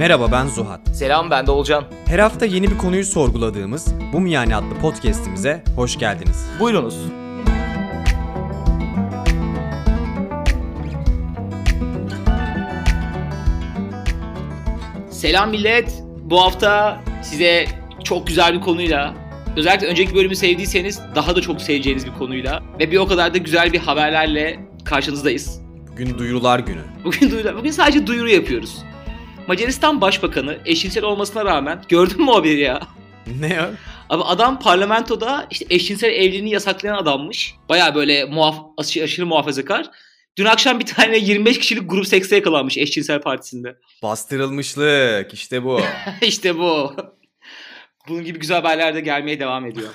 Merhaba ben Zuhat. Selam ben de Olcan. Her hafta yeni bir konuyu sorguladığımız Bu Mu Yani adlı podcast'imize hoş geldiniz. Buyurunuz. Selam millet. Bu hafta size çok güzel bir konuyla, özellikle önceki bölümü sevdiyseniz daha da çok seveceğiniz bir konuyla ve bir o kadar da güzel bir haberlerle karşınızdayız. Bugün duyurular günü. Bugün duyuru, bugün sadece duyuru yapıyoruz. Macaristan Başbakanı eşcinsel olmasına rağmen gördün mü o haberi ya? Ne ya? Abi adam parlamentoda işte eşcinsel evliliğini yasaklayan adammış. Baya böyle muhaf aşırı, aşırı muhafazakar. Dün akşam bir tane 25 kişilik grup sekse yakalanmış eşcinsel partisinde. Bastırılmışlık işte bu. işte bu. Bunun gibi güzel haberler de gelmeye devam ediyor.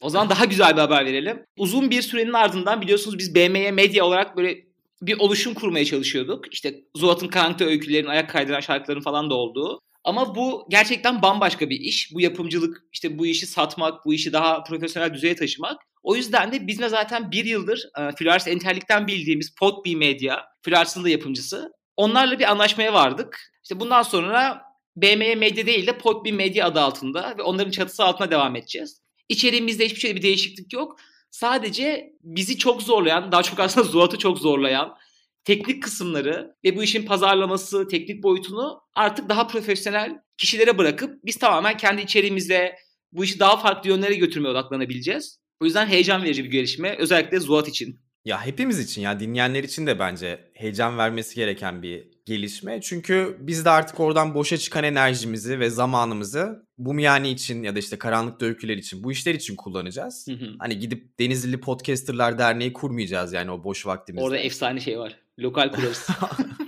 o zaman daha güzel bir haber verelim. Uzun bir sürenin ardından biliyorsunuz biz BMY Medya olarak böyle bir oluşum kurmaya çalışıyorduk. İşte Zuhat'ın karanlıkta öykülerin, ayak kaydıran şarkıların falan da olduğu. Ama bu gerçekten bambaşka bir iş. Bu yapımcılık, işte bu işi satmak, bu işi daha profesyonel düzeye taşımak. O yüzden de biz de zaten bir yıldır e, Flars Enterlik'ten bildiğimiz Podbee Media, Flars'ın da yapımcısı. Onlarla bir anlaşmaya vardık. İşte bundan sonra BMY Medya değil de Podbee Medya adı altında ve onların çatısı altına devam edeceğiz. İçeriğimizde hiçbir şeyde bir değişiklik yok. Sadece bizi çok zorlayan, daha çok aslında Zuhat'ı çok zorlayan teknik kısımları ve bu işin pazarlaması, teknik boyutunu artık daha profesyonel kişilere bırakıp biz tamamen kendi içeriğimizde bu işi daha farklı yönlere götürmeye odaklanabileceğiz. O yüzden heyecan verici bir gelişme özellikle Zuhat için. Ya hepimiz için ya dinleyenler için de bence heyecan vermesi gereken bir gelişme. Çünkü biz de artık oradan boşa çıkan enerjimizi ve zamanımızı bu yani için ya da işte karanlıkta öyküler için bu işler için kullanacağız. Hı hı. Hani gidip Denizli Podcasterlar Derneği kurmayacağız yani o boş vaktimizde. Orada efsane şey var. Lokal kurarız.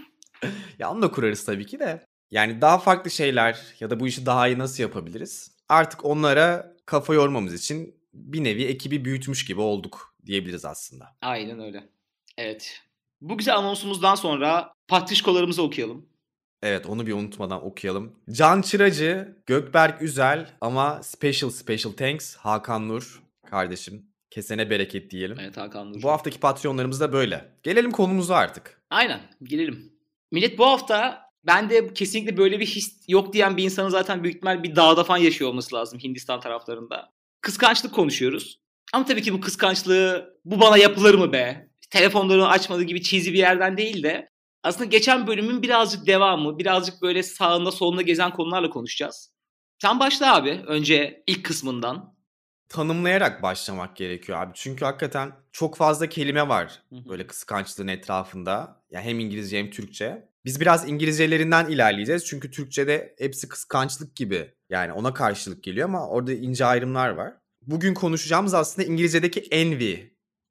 ya onu da kurarız tabii ki de. Yani daha farklı şeyler ya da bu işi daha iyi nasıl yapabiliriz? Artık onlara kafa yormamız için bir nevi ekibi büyütmüş gibi olduk diyebiliriz aslında. Aynen öyle. Evet. Bu güzel anonsumuzdan sonra patrişkolarımızı okuyalım. Evet onu bir unutmadan okuyalım. Can Çıracı, Gökberk Üzel ama special special thanks Hakan Nur kardeşim. Kesene bereket diyelim. Evet Hakan Nur. Bu haftaki patronlarımız da böyle. Gelelim konumuza artık. Aynen girelim. Millet bu hafta ben de kesinlikle böyle bir his yok diyen bir insanın zaten büyük ihtimal bir dağda falan yaşıyor olması lazım Hindistan taraflarında. Kıskançlık konuşuyoruz. Ama tabii ki bu kıskançlığı bu bana yapılır mı be? Telefonlarını açmadığı gibi cheesy bir yerden değil de aslında geçen bölümün birazcık devamı, birazcık böyle sağında solunda gezen konularla konuşacağız. Sen başla abi önce ilk kısmından. Tanımlayarak başlamak gerekiyor abi. Çünkü hakikaten çok fazla kelime var böyle kıskançlığın etrafında. Ya hem İngilizce hem Türkçe. Biz biraz İngilizcelerinden ilerleyeceğiz. Çünkü Türkçe'de hepsi kıskançlık gibi. Yani ona karşılık geliyor ama orada ince ayrımlar var. Bugün konuşacağımız aslında İngilizce'deki envy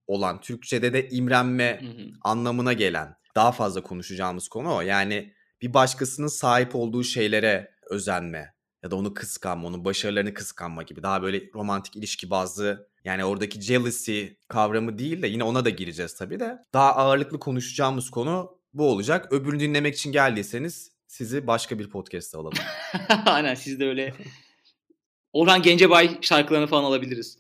olan, Türkçe'de de imrenme Hı hı. anlamına gelen daha fazla konuşacağımız konu o. Yani bir başkasının sahip olduğu şeylere özenme ya da onu kıskanma, onun başarılarını kıskanma gibi daha böyle romantik ilişki bazlı yani oradaki jealousy kavramı değil de yine ona da gireceğiz tabii de daha ağırlıklı konuşacağımız konu bu olacak. Öbürünü dinlemek için geldiyseniz sizi başka bir podcast'ta alalım. Aynen siz de öyle Orhan Gencebay şarkılarını falan alabiliriz.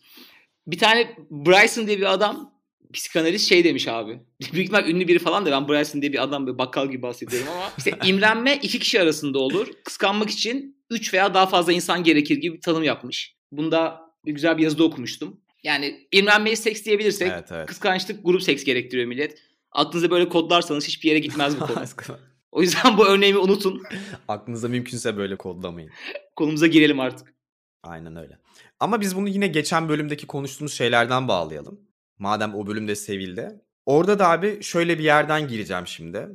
Bir tane Bryson diye bir adam psikanalist şey demiş abi. Büyük ihtimal ünlü biri falan da ben Bryson diye bir adam bir bakkal gibi bahsediyorum ama işte imrenme iki kişi arasında olur. Kıskanmak için üç veya daha fazla insan gerekir gibi bir tanım yapmış. Bunda güzel bir yazıda okumuştum. Yani imrenmeyi seks diyebilirsek evet evet. kıskançlık grup seks gerektiriyor millet. Aklınıza böyle kodlarsanız hiçbir yere gitmez bu konu. O yüzden bu örneğimi unutun. Aklınıza mümkünse böyle kodlamayın. Konumuza girelim artık. Aynen öyle. Ama biz bunu yine geçen bölümdeki konuştuğumuz şeylerden bağlayalım. Madem o bölümde sevildi. Orada da abi şöyle bir yerden gireceğim şimdi.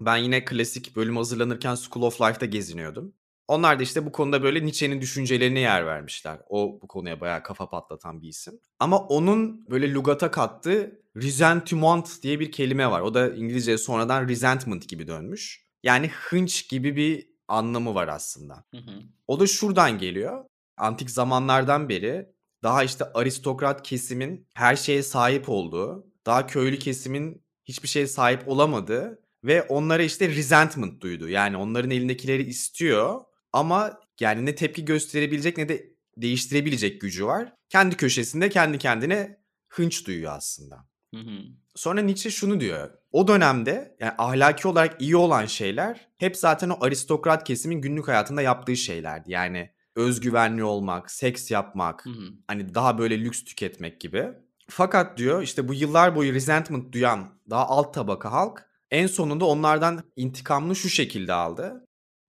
Ben yine klasik bölüm hazırlanırken School of Life'da geziniyordum. Onlar da işte bu konuda böyle Nietzsche'nin düşüncelerine yer vermişler. O bu konuya bayağı kafa patlatan bir isim. Ama onun böyle lugata kattığı resentment diye bir kelime var. O da İngilizceye sonradan resentment gibi dönmüş. Yani hınç gibi bir anlamı var aslında. Hı hı. O da şuradan geliyor. Antik zamanlardan beri daha işte aristokrat kesimin her şeye sahip olduğu, daha köylü kesimin hiçbir şeye sahip olamadığı ve onlara işte resentment duydu. Yani onların elindekileri istiyor ama yani ne tepki gösterebilecek ne de değiştirebilecek gücü var. Kendi köşesinde kendi kendine hınç duyuyor aslında. Hı hı. Sonra Nietzsche şunu diyor. O dönemde yani ahlaki olarak iyi olan şeyler hep zaten o aristokrat kesimin günlük hayatında yaptığı şeylerdi. Yani özgüvenli olmak, seks yapmak, Hı hı. hani daha böyle lüks tüketmek gibi. Fakat diyor işte bu yıllar boyu resentment duyan daha alt tabaka halk en sonunda onlardan intikamını şu şekilde aldı.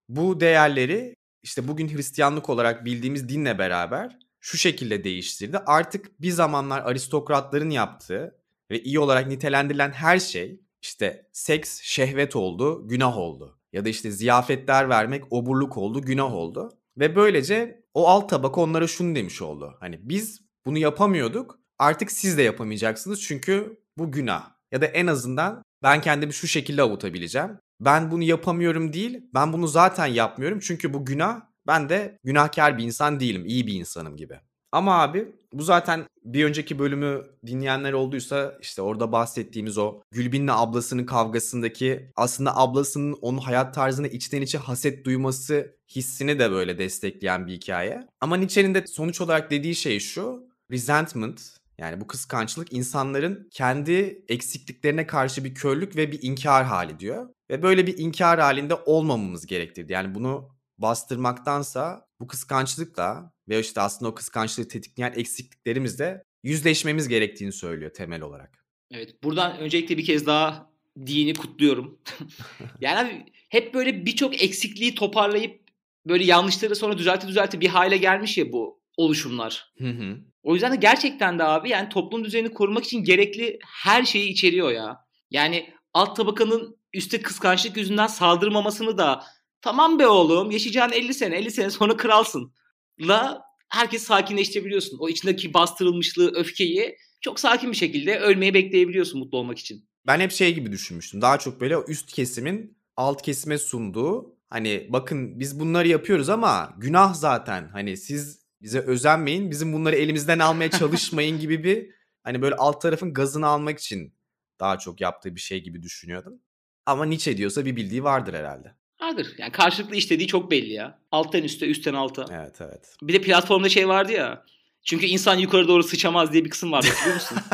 Bu değerleri işte bugün Hristiyanlık olarak bildiğimiz dinle beraber şu şekilde değiştirdi. Artık bir zamanlar aristokratların yaptığı ve iyi olarak nitelendirilen her şey işte seks şehvet oldu, günah oldu. Ya da işte ziyafetler vermek oburluk oldu, günah oldu. Ve böylece o alt tabaka onlara şunu demiş oldu. Hani biz bunu yapamıyorduk artık siz de yapamayacaksınız çünkü bu günah. Ya da en azından ben kendimi şu şekilde avutabileceğim. Ben bunu yapamıyorum değil, ben bunu zaten yapmıyorum çünkü bu günah. Ben de günahkar bir insan değilim, iyi bir insanım gibi. Ama abi bu zaten bir önceki bölümü dinleyenler olduysa işte orada bahsettiğimiz o Gülbin'le ablasının kavgasındaki aslında ablasının onun hayat tarzına içten içe haset duyması hissini de böyle destekleyen bir hikaye. Ama Nietzsche'nin de sonuç olarak dediği şey şu. Resentment yani bu kıskançlık insanların kendi eksikliklerine karşı bir körlük ve bir inkar hali diyor. Ve böyle bir inkar halinde olmamamız gerektirdi. Yani bunu bastırmaktansa bu kıskançlıkla ve işte aslında o kıskançlığı tetikleyen eksikliklerimizle yüzleşmemiz gerektiğini söylüyor temel olarak. Evet. Buradan öncelikle bir kez daha dini kutluyorum. yani abi hep böyle birçok eksikliği toparlayıp böyle yanlışları sonra düzelti düzelti bir hale gelmiş ya bu oluşumlar. Hı hı. O yüzden de gerçekten de abi yani toplum düzenini korumak için gerekli her şeyi içeriyor ya. Yani alt tabakanın üstte kıskançlık yüzünden saldırmamasını da tamam be oğlum yaşayacağın 50 sene 50 sene sonra kralsın. La herkes sakinleştirebiliyorsun. O içindeki bastırılmışlığı, öfkeyi çok sakin bir şekilde ölmeyi bekleyebiliyorsun mutlu olmak için. Ben hep şey gibi düşünmüştüm. Daha çok böyle üst kesimin alt kesime sunduğu hani bakın biz bunları yapıyoruz ama günah zaten. Hani siz bize özenmeyin, bizim bunları elimizden almaya çalışmayın gibi bir hani böyle alt tarafın gazını almak için daha çok yaptığı bir şey gibi düşünüyordum. Ama Nietzsche diyorsa bir bildiği vardır herhalde. Vardır. Yani karşılıklı işlediği çok belli ya. Alttan üste, üstten alta. Evet evet. Bir de platformda şey vardı ya. Çünkü insan yukarı doğru sıçamaz diye bir kısım vardı biliyor musun?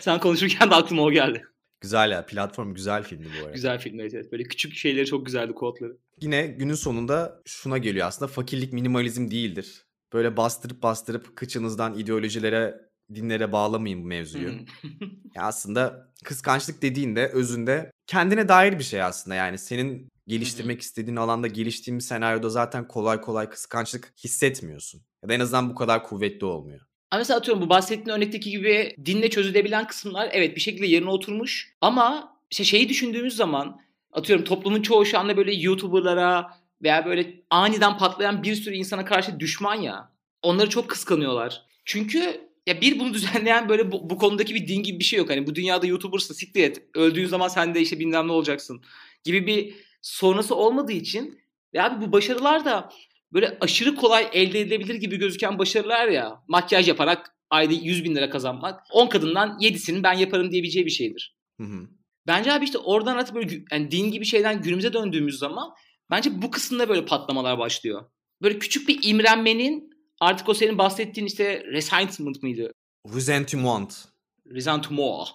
Sen konuşurken de aklıma o geldi. Güzel ya. Platform güzel filmdi bu arada. Güzel film evet, evet. Böyle küçük şeyleri çok güzeldi kodları. Yine günün sonunda şuna geliyor aslında. Fakirlik minimalizm değildir. Böyle bastırıp bastırıp kıçınızdan ideolojilere, dinlere bağlamayın bu mevzuyu. ya aslında kıskançlık dediğinde özünde kendine dair bir şey aslında. Yani senin geliştirmek istediğin alanda geliştiğin bir senaryoda zaten kolay kolay kıskançlık hissetmiyorsun. Ya da en azından bu kadar kuvvetli olmuyor. Ama mesela atıyorum bu bahsettiğin örnekteki gibi dinle çözülebilen kısımlar evet bir şekilde yerine oturmuş. Ama işte şeyi düşündüğümüz zaman atıyorum toplumun çoğu şu anda böyle YouTuber'lara veya böyle aniden patlayan bir sürü insana karşı düşman ya. Onları çok kıskanıyorlar. Çünkü ya bir bunu düzenleyen böyle bu, bu konudaki bir din gibi bir şey yok. Hani bu dünyada YouTuber'sın siktir et. Öldüğün zaman sen de işte bilmem ne olacaksın gibi bir sonrası olmadığı için ve abi bu başarılar da böyle aşırı kolay elde edilebilir gibi gözüken başarılar ya. Makyaj yaparak ayda 100 bin lira kazanmak. 10 kadından 7'sinin ben yaparım diyebileceği bir şeydir. Hı hı. Bence abi işte oradan artık böyle yani din gibi şeyden günümüze döndüğümüz zaman bence bu kısımda böyle patlamalar başlıyor. Böyle küçük bir imrenmenin artık o senin bahsettiğin işte resentment mıydı? Resentiment. Resentment.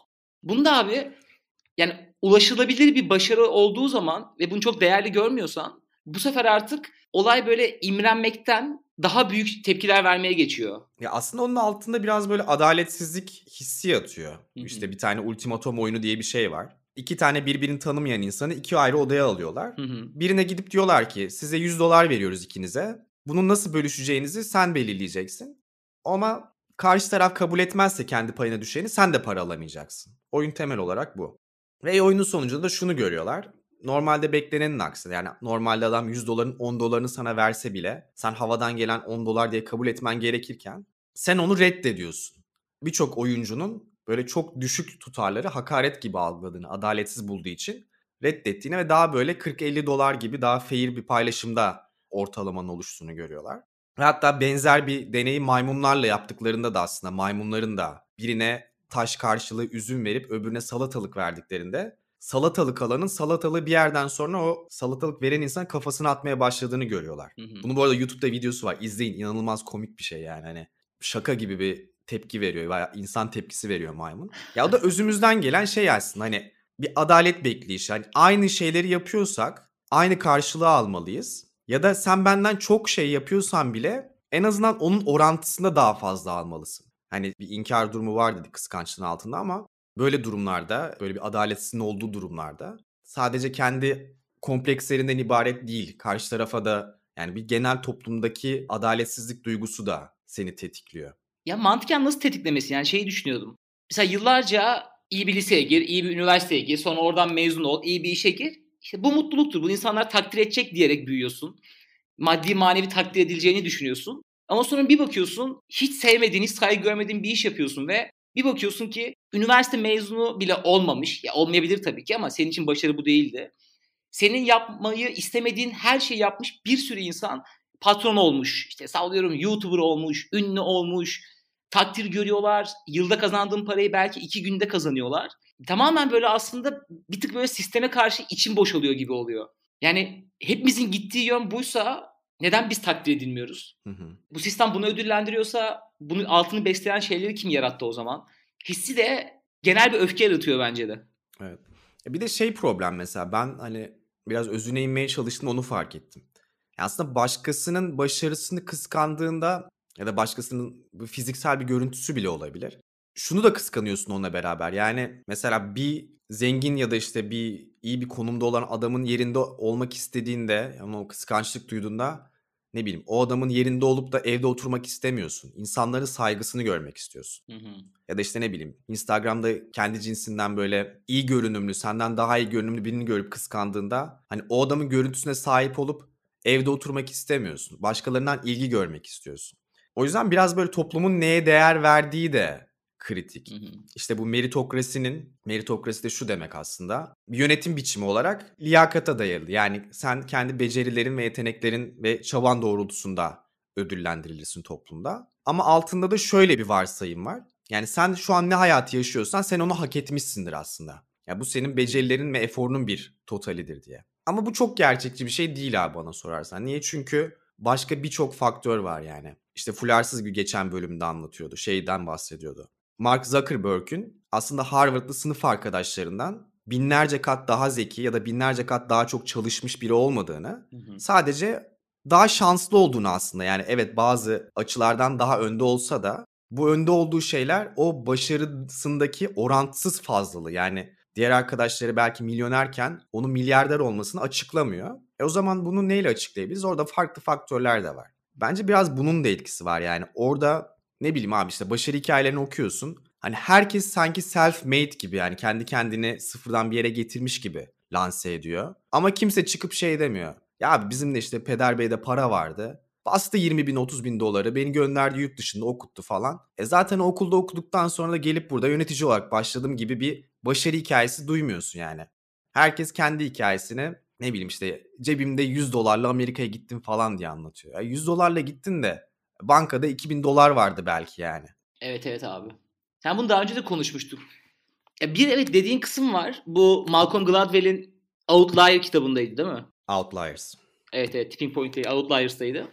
Bunda abi yani ulaşılabilir bir başarı olduğu zaman ve bunu çok değerli görmüyorsan bu sefer artık olay böyle imrenmekten daha büyük tepkiler vermeye geçiyor. Ya aslında onun altında biraz böyle adaletsizlik hissi yatıyor. İşte bir tane ultimatom oyunu diye bir şey var. İki tane birbirini tanımayan insanı iki ayrı odaya alıyorlar. Birine gidip diyorlar ki size 100 dolar veriyoruz ikinize. Bunu nasıl bölüşeceğinizi sen belirleyeceksin. Ama karşı taraf kabul etmezse kendi payına düşeni sen de para alamayacaksın. Oyun temel olarak bu. Ve oyunun sonucunda da şunu görüyorlar. Normalde beklenenin aksine yani normalde adam 100 doların 10 dolarını sana verse bile sen havadan gelen 10 dolar diye kabul etmen gerekirken sen onu reddediyorsun. Birçok oyuncunun böyle çok düşük tutarları hakaret gibi algıladığını, adaletsiz bulduğu için reddettiğini ve daha böyle 40-50 dolar gibi daha fair bir paylaşımda ortalamanın oluştuğunu görüyorlar. Ve hatta benzer bir deneyi maymunlarla yaptıklarında da aslında maymunların da birine taş karşılığı üzüm verip öbürüne salatalık verdiklerinde salatalık alanın salatalığı bir yerden sonra o salatalık veren insan kafasına atmaya başladığını görüyorlar. Hı hı. Bunu bu arada YouTube'da videosu var. İzleyin. inanılmaz komik bir şey yani. Hani şaka gibi bir tepki veriyor veya insan tepkisi veriyor maymun. Ya o da özümüzden gelen şey aslında hani bir adalet bekleyişi. Hani aynı şeyleri yapıyorsak aynı karşılığı almalıyız. Ya da sen benden çok şey yapıyorsan bile en azından onun orantısında daha fazla almalısın. Hani bir inkar durumu var dedi kıskançlığın altında ama böyle durumlarda, böyle bir adaletsizliğin olduğu durumlarda sadece kendi komplekslerinden ibaret değil. Karşı tarafa da yani bir genel toplumdaki adaletsizlik duygusu da seni tetikliyor. Ya mantıken nasıl tetiklemesi? Yani şeyi düşünüyordum. Mesela yıllarca iyi bir liseye gir, iyi bir üniversiteye gir, sonra oradan mezun ol, iyi bir işe gir. İşte bu mutluluktur. Bu insanlar takdir edecek diyerek büyüyorsun. Maddi manevi takdir edileceğini düşünüyorsun. Ama sonra bir bakıyorsun hiç sevmediğin, hiç saygı görmediğin bir iş yapıyorsun ve bir bakıyorsun ki üniversite mezunu bile olmamış. Ya olmayabilir tabii ki ama senin için başarı bu değildi. Senin yapmayı istemediğin her şeyi yapmış bir sürü insan patron olmuş. İşte sallıyorum YouTuber olmuş, ünlü olmuş, takdir görüyorlar. Yılda kazandığın parayı belki iki günde kazanıyorlar. Tamamen böyle aslında bir tık böyle sisteme karşı için boşalıyor gibi oluyor. Yani hepimizin gittiği yön buysa neden biz takdir edilmiyoruz? Hı hı. Bu sistem bunu ödüllendiriyorsa bunun altını besleyen şeyleri kim yarattı o zaman? Hissi de genel bir öfke yaratıyor bence de. Evet. E bir de şey problem mesela ben hani biraz özüne inmeye çalıştım onu fark ettim. Aslında başkasının başarısını kıskandığında ya da başkasının fiziksel bir görüntüsü bile olabilir. Şunu da kıskanıyorsun onunla beraber. Yani mesela bir zengin ya da işte bir iyi bir konumda olan adamın yerinde olmak istediğinde, yani o kıskançlık duyduğunda ne bileyim o adamın yerinde olup da evde oturmak istemiyorsun. İnsanların saygısını görmek istiyorsun. Hı hı. Ya da işte ne bileyim Instagram'da kendi cinsinden böyle iyi görünümlü, senden daha iyi görünümlü birini görüp kıskandığında hani o adamın görüntüsüne sahip olup evde oturmak istemiyorsun. Başkalarından ilgi görmek istiyorsun. O yüzden biraz böyle toplumun neye değer verdiği de kritik. Hı hı. İşte bu meritokrasinin, meritokrasi de şu demek aslında. Yönetim biçimi olarak liyakata dayalı. Yani sen kendi becerilerin ve yeteneklerin ve çaban doğrultusunda ödüllendirilirsin toplumda. Ama altında da şöyle bir varsayım var. Yani sen şu an ne hayatı yaşıyorsan sen onu hak etmişsindir aslında. Ya bu senin becerilerin ve eforunun bir totalidir diye. Ama bu çok gerçekçi bir şey değil abi bana sorarsan. Niye? Çünkü başka birçok faktör var yani. İşte Fularsız geçen bölümde anlatıyordu. Şeyden bahsediyordu. Mark Zuckerberg'ün aslında Harvard'lı sınıf arkadaşlarından binlerce kat daha zeki ya da binlerce kat daha çok çalışmış biri olmadığını, Hı hı. sadece daha şanslı olduğunu aslında yani evet bazı açılardan daha önde olsa da bu önde olduğu şeyler o başarısındaki orantısız fazlalığı yani diğer arkadaşları belki milyonerken onun milyarder olmasını açıklamıyor. E o zaman bunu neyle açıklayabiliriz? Orada farklı faktörler de var. Bence biraz bunun da etkisi var yani orada ne bileyim abi işte başarı hikayelerini okuyorsun. Hani herkes sanki self-made gibi yani kendi kendini sıfırdan bir yere getirmiş gibi lanse ediyor. Ama kimse çıkıp şey demiyor. Ya abi bizim de işte Peder Bey'de para vardı. Bastı 20 bin 30 bin doları beni gönderdi yurt dışında okuttu falan. E zaten okulda okuduktan sonra da gelip burada yönetici olarak başladım gibi bir başarı hikayesi duymuyorsun yani. Herkes kendi hikayesini ne bileyim işte cebimde 100 dolarla Amerika'ya gittim falan diye anlatıyor. Ya 100 dolarla gittin de bankada 2000 dolar vardı belki yani. Evet evet abi. Sen bunu daha önce de konuşmuştuk. Ya bir evet dediğin kısım var. Bu Malcolm Gladwell'in Outlier kitabındaydı değil mi? Outliers. Evet evet Tipping Point değil Outliers'taydı.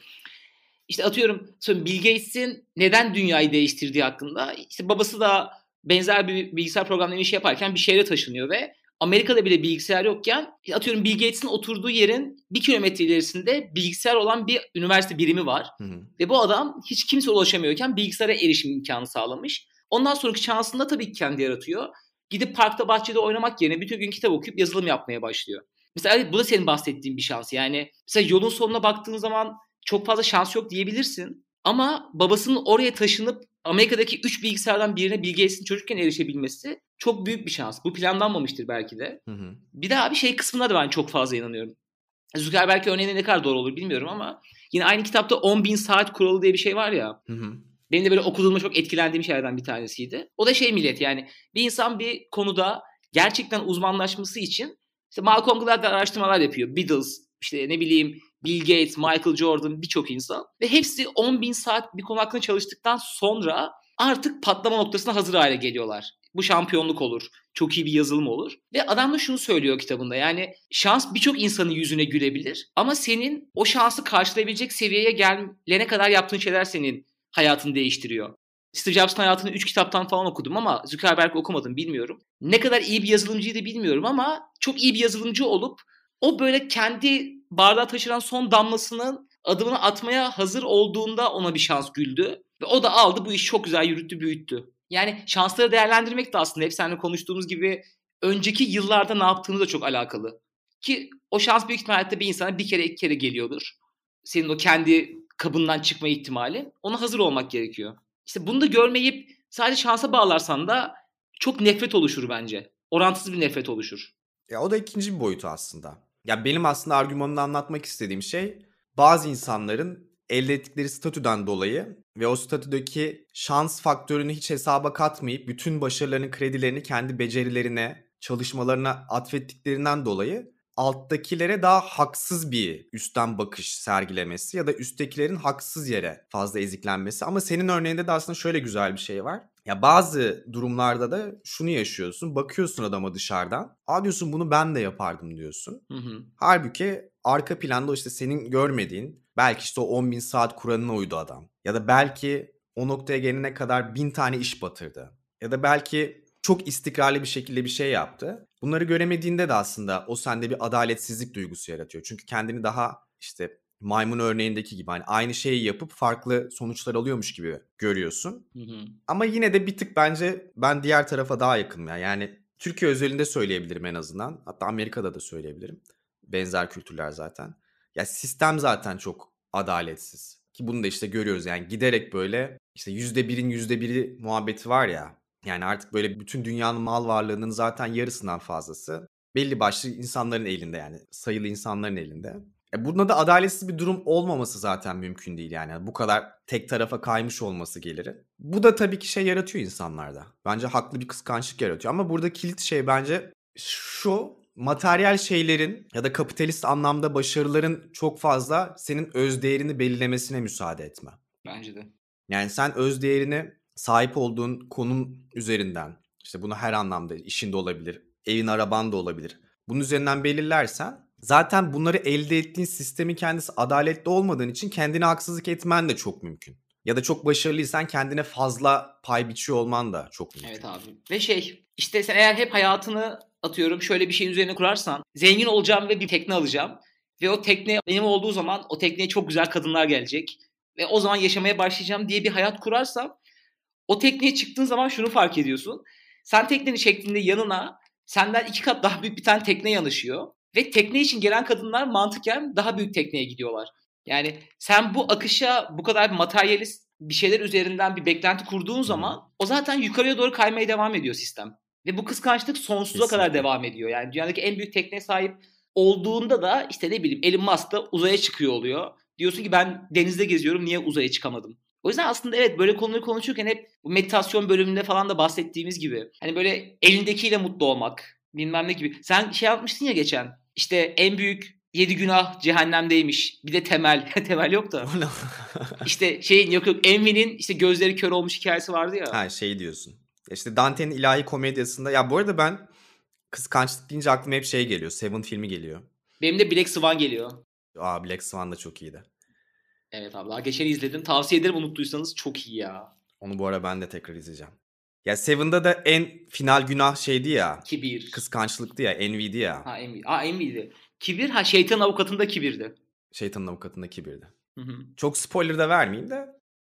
İşte atıyorum sonra Bill Gates'in neden dünyayı değiştirdiği hakkında işte babası da benzer bir bilgisayar programları işi yaparken bir şehre taşınıyor ve Amerika'da bile bilgisayar yokken atıyorum Bill Gates'in oturduğu yerin bir kilometre ilerisinde bilgisayar olan bir üniversite birimi var. Hı hı. Ve bu adam hiç kimse ulaşamıyorken bilgisayara erişim imkanı sağlamış. Ondan sonraki şansını da tabii ki kendi yaratıyor. Gidip parkta bahçede oynamak yerine bütün gün kitap okuyup yazılım yapmaya başlıyor. Mesela bu da senin bahsettiğin bir şans. Yani mesela yolun sonuna baktığın zaman çok fazla şans yok diyebilirsin. Ama babasının oraya taşınıp Amerika'daki 3 bilgisayardan birine Bill Gates'in çocukken erişebilmesi çok büyük bir şans. Bu planlanmamıştır belki de. Hı hı. Bir daha bir şey kısmına da ben çok fazla inanıyorum. Zuckerberg örneğine ne kadar doğru olur bilmiyorum ama yine aynı kitapta 10 bin saat kuralı diye bir şey var ya. Hı hı. Benim de böyle okuduğumda çok etkilendiğim şeylerden bir tanesiydi. O da şey millet yani bir insan bir konuda gerçekten uzmanlaşması için işte Malcolm Gladwell araştırmalar yapıyor. Beatles, işte ne bileyim Bill Gates, Michael Jordan birçok insan. Ve hepsi 10 bin saat bir konu hakkında çalıştıktan sonra artık patlama noktasına hazır hale geliyorlar. Bu şampiyonluk olur. Çok iyi bir yazılım olur. Ve adam da şunu söylüyor kitabında. Yani şans birçok insanın yüzüne gülebilir. Ama senin o şansı karşılayabilecek seviyeye gelene kadar yaptığın şeyler senin hayatını değiştiriyor. Steve Jobs'ın hayatını 3 kitaptan falan okudum ama Zuckerberg okumadım bilmiyorum. Ne kadar iyi bir yazılımcıydı bilmiyorum ama çok iyi bir yazılımcı olup o böyle kendi bardağı taşıran son damlasının adımını atmaya hazır olduğunda ona bir şans güldü. Ve o da aldı bu işi çok güzel yürüttü büyüttü. Yani şansları değerlendirmek de aslında hep seninle konuştuğumuz gibi önceki yıllarda ne yaptığını da çok alakalı. Ki o şans büyük ihtimalle bir insana bir kere iki kere geliyordur. Senin o kendi kabından çıkma ihtimali. Ona hazır olmak gerekiyor. İşte bunu da görmeyip sadece şansa bağlarsan da çok nefret oluşur bence. Orantısız bir nefret oluşur. Ya o da ikinci bir boyutu aslında. Ya benim aslında argümanımda anlatmak istediğim şey bazı insanların elde ettikleri statüden dolayı ve o statüdeki şans faktörünü hiç hesaba katmayıp bütün başarılarının kredilerini kendi becerilerine, çalışmalarına atfettiklerinden dolayı alttakilere daha haksız bir üstten bakış sergilemesi ya da üsttekilerin haksız yere fazla eziklenmesi. Ama senin örneğinde de aslında şöyle güzel bir şey var. Ya bazı durumlarda da şunu yaşıyorsun. Bakıyorsun adama dışarıdan. Aa diyorsun bunu ben de yapardım diyorsun. Hı hı. Halbuki arka planda işte senin görmediğin belki işte o 10 bin saat kuralına uydu adam. Ya da belki o noktaya gelene kadar bin tane iş batırdı. Ya da belki çok istikrarlı bir şekilde bir şey yaptı. Bunları göremediğinde de aslında o sende bir adaletsizlik duygusu yaratıyor. Çünkü kendini daha işte maymun örneğindeki gibi hani aynı şeyi yapıp farklı sonuçlar alıyormuş gibi görüyorsun. Hı hı. Ama yine de bir tık bence ben diğer tarafa daha yakınım ya. Yani Türkiye özelinde söyleyebilirim en azından. Hatta Amerika'da da söyleyebilirim. Benzer kültürler zaten. Ya sistem zaten çok adaletsiz. Ki bunu da işte görüyoruz yani giderek böyle işte yüzde birin yüzde biri muhabbeti var ya. Yani artık böyle bütün dünyanın mal varlığının zaten yarısından fazlası belli başlı insanların elinde yani sayılı insanların elinde. E bunda da adaletsiz bir durum olmaması zaten mümkün değil yani. Bu kadar tek tarafa kaymış olması geliri. Bu da tabii ki şey yaratıyor insanlarda. Bence haklı bir kıskançlık yaratıyor. Ama burada kilit şey bence şu materyal şeylerin ya da kapitalist anlamda başarıların çok fazla senin öz değerini belirlemesine müsaade etme. Bence de. Yani sen öz değerini sahip olduğun konum üzerinden işte bunu her anlamda işinde olabilir, evin araban da olabilir. Bunun üzerinden belirlersen zaten bunları elde ettiğin sistemin kendisi adaletli olmadığın için kendine haksızlık etmen de çok mümkün. Ya da çok başarılıysan kendine fazla pay biçiyor olman da çok mümkün. Evet abi. Ve şey işte sen eğer hep hayatını atıyorum şöyle bir şeyin üzerine kurarsan zengin olacağım ve bir tekne alacağım. Ve o tekne benim olduğu zaman o tekneye çok güzel kadınlar gelecek. Ve o zaman yaşamaya başlayacağım diye bir hayat kurarsam o tekneye çıktığın zaman şunu fark ediyorsun. Sen tekneni çektiğinde yanına senden iki kat daha büyük bir tane tekne yanaşıyor. Ve tekne için gelen kadınlar mantıken daha büyük tekneye gidiyorlar. Yani sen bu akışa bu kadar materyalist bir şeyler üzerinden bir beklenti kurduğun zaman o zaten yukarıya doğru kaymaya devam ediyor sistem. Ve bu kıskançlık sonsuza Kesinlikle. kadar devam ediyor. Yani dünyadaki en büyük tekneye sahip olduğunda da işte ne bileyim Elon Musk da uzaya çıkıyor oluyor. Diyorsun ki ben denizde geziyorum niye uzaya çıkamadım? O yüzden aslında evet böyle konuları konuşurken hep bu meditasyon bölümünde falan da bahsettiğimiz gibi hani böyle elindekiyle mutlu olmak bilmem ne gibi. Sen şey yapmıştın ya geçen işte en büyük yedi günah cehennemdeymiş. Bir de temel. temel yok da. İşte şeyin yok yok Envy'nin işte gözleri kör olmuş hikayesi vardı ya. ha şey diyorsun. İşte Dante'nin ilahi komedyasında ya bu arada ben kıskançlık deyince aklıma hep şey geliyor. Seven filmi geliyor. Benim de Black Swan geliyor. Aa Black Swan da çok iyiydi. Evet abi daha geçen izledim. Tavsiye ederim unuttuysanız çok iyi ya. Onu bu ara ben de tekrar izleyeceğim. Ya Seven'da da en final günah şeydi ya. Kibir. Kıskançlıktı ya, envy'di ya. Ha Envy. Ha Envy'di. Kibir ha şeytan avukatında kibirdi. Şeytanın avukatında kibirdi. Hı hı. Çok spoiler da vermeyeyim de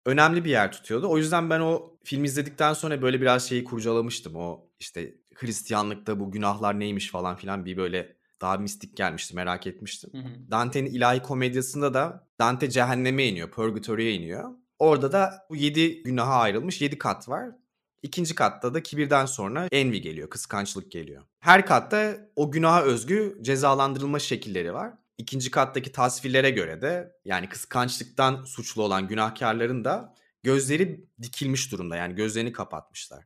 önemli bir yer tutuyordu. O yüzden ben o film izledikten sonra böyle biraz şeyi kurcalamıştım. O işte Hristiyanlıkta bu günahlar neymiş falan filan bir böyle daha mistik gelmişti merak etmiştim. Dante'nin ilahi komedyasında da Dante cehenneme iniyor, purgatory'e iniyor. Orada da bu yedi günaha ayrılmış yedi kat var. İkinci katta da kibirden sonra envy geliyor, kıskançlık geliyor. Her katta o günaha özgü cezalandırılma şekilleri var. İkinci kattaki tasvirlere göre de yani kıskançlıktan suçlu olan günahkarların da gözleri dikilmiş durumda. Yani gözlerini kapatmışlar.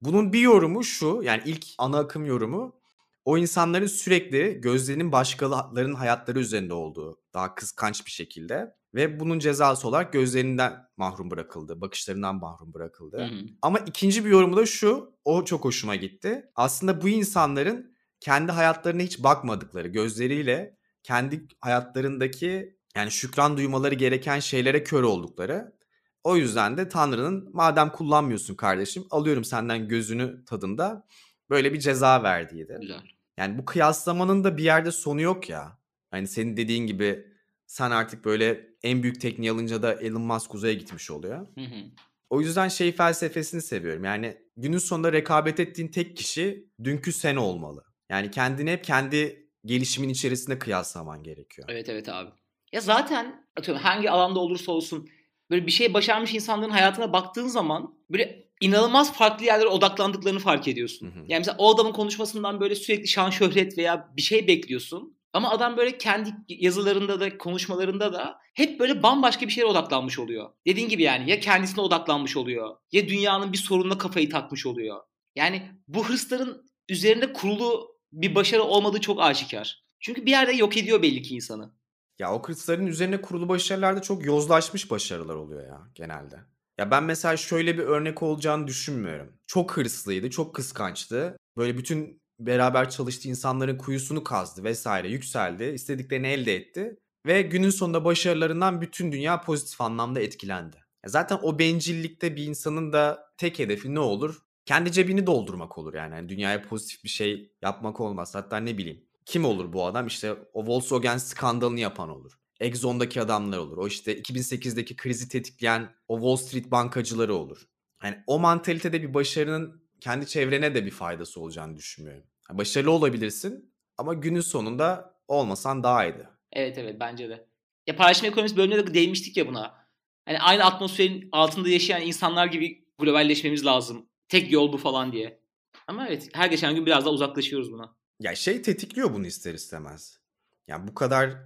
Bunun bir yorumu şu yani ilk ana akım yorumu o insanların sürekli gözlerinin başkalarının hayatları üzerinde olduğu daha kıskanç bir şekilde ve bunun cezası olarak gözlerinden mahrum bırakıldı, bakışlarından mahrum bırakıldı. Hı hı. Ama ikinci bir yorumu da şu, o çok hoşuma gitti. Aslında bu insanların kendi hayatlarına hiç bakmadıkları, gözleriyle kendi hayatlarındaki yani şükran duymaları gereken şeylere kör oldukları O yüzden de Tanrı'nın madem kullanmıyorsun kardeşim alıyorum senden gözünü tadında böyle bir ceza verdiğiydi. Güzel. Yani bu kıyaslamanın da bir yerde sonu yok ya. Hani senin dediğin gibi sen artık böyle en büyük tekniği alınca da Elon Musk uzaya gitmiş oluyor. Hı hı. O yüzden şey felsefesini seviyorum. Yani günün sonunda rekabet ettiğin tek kişi dünkü sen olmalı. Yani kendini hep kendi gelişimin içerisinde kıyaslaman gerekiyor. Evet evet abi. Ya zaten atıyorum hangi alanda olursa olsun böyle bir şey başarmış insanların hayatına baktığın zaman böyle inanılmaz farklı yerlere odaklandıklarını fark ediyorsun. Hı hı. Yani mesela o adamın konuşmasından böyle sürekli şan şöhret veya bir şey bekliyorsun. Ama adam böyle kendi yazılarında da konuşmalarında da hep böyle bambaşka bir şeye odaklanmış oluyor. Dediğin gibi yani ya kendisine odaklanmış oluyor ya dünyanın bir sorununa kafayı takmış oluyor. Yani bu hırsların üzerinde kurulu bir başarı olmadığı çok aşikar. Çünkü bir yerde yok ediyor belli ki insanı. Ya o hırsların üzerine kurulu başarılarda çok yozlaşmış başarılar oluyor ya genelde. Ya ben mesela şöyle bir örnek olacağını düşünmüyorum. Çok hırslıydı, çok kıskançtı. Böyle bütün beraber çalıştığı insanların kuyusunu kazdı vesaire, yükseldi, istediklerini elde etti. Ve günün sonunda başarılarından bütün dünya pozitif anlamda etkilendi. Zaten o bencillikte bir insanın da tek hedefi ne olur? Kendi cebini doldurmak olur yani. yani dünyaya pozitif bir şey yapmak olmaz. Hatta ne bileyim kim olur bu adam? İşte o Volkswagen skandalını yapan olur. Exxon'daki adamlar olur. O işte 2008'deki krizi tetikleyen o Wall Street bankacıları olur. Yani o mantalitede bir başarının kendi çevrene de bir faydası olacağını düşünmüyorum. Yani başarılı olabilirsin ama günün sonunda olmasan daha iyiydi. Evet evet bence de. Ya paylaşım ekonomisi bölümünde de değinmiştik ya buna. Hani aynı atmosferin altında yaşayan insanlar gibi globalleşmemiz lazım. Tek yol bu falan diye. Ama evet her geçen gün biraz daha uzaklaşıyoruz buna. Ya şey tetikliyor bunu ister istemez. Yani bu kadar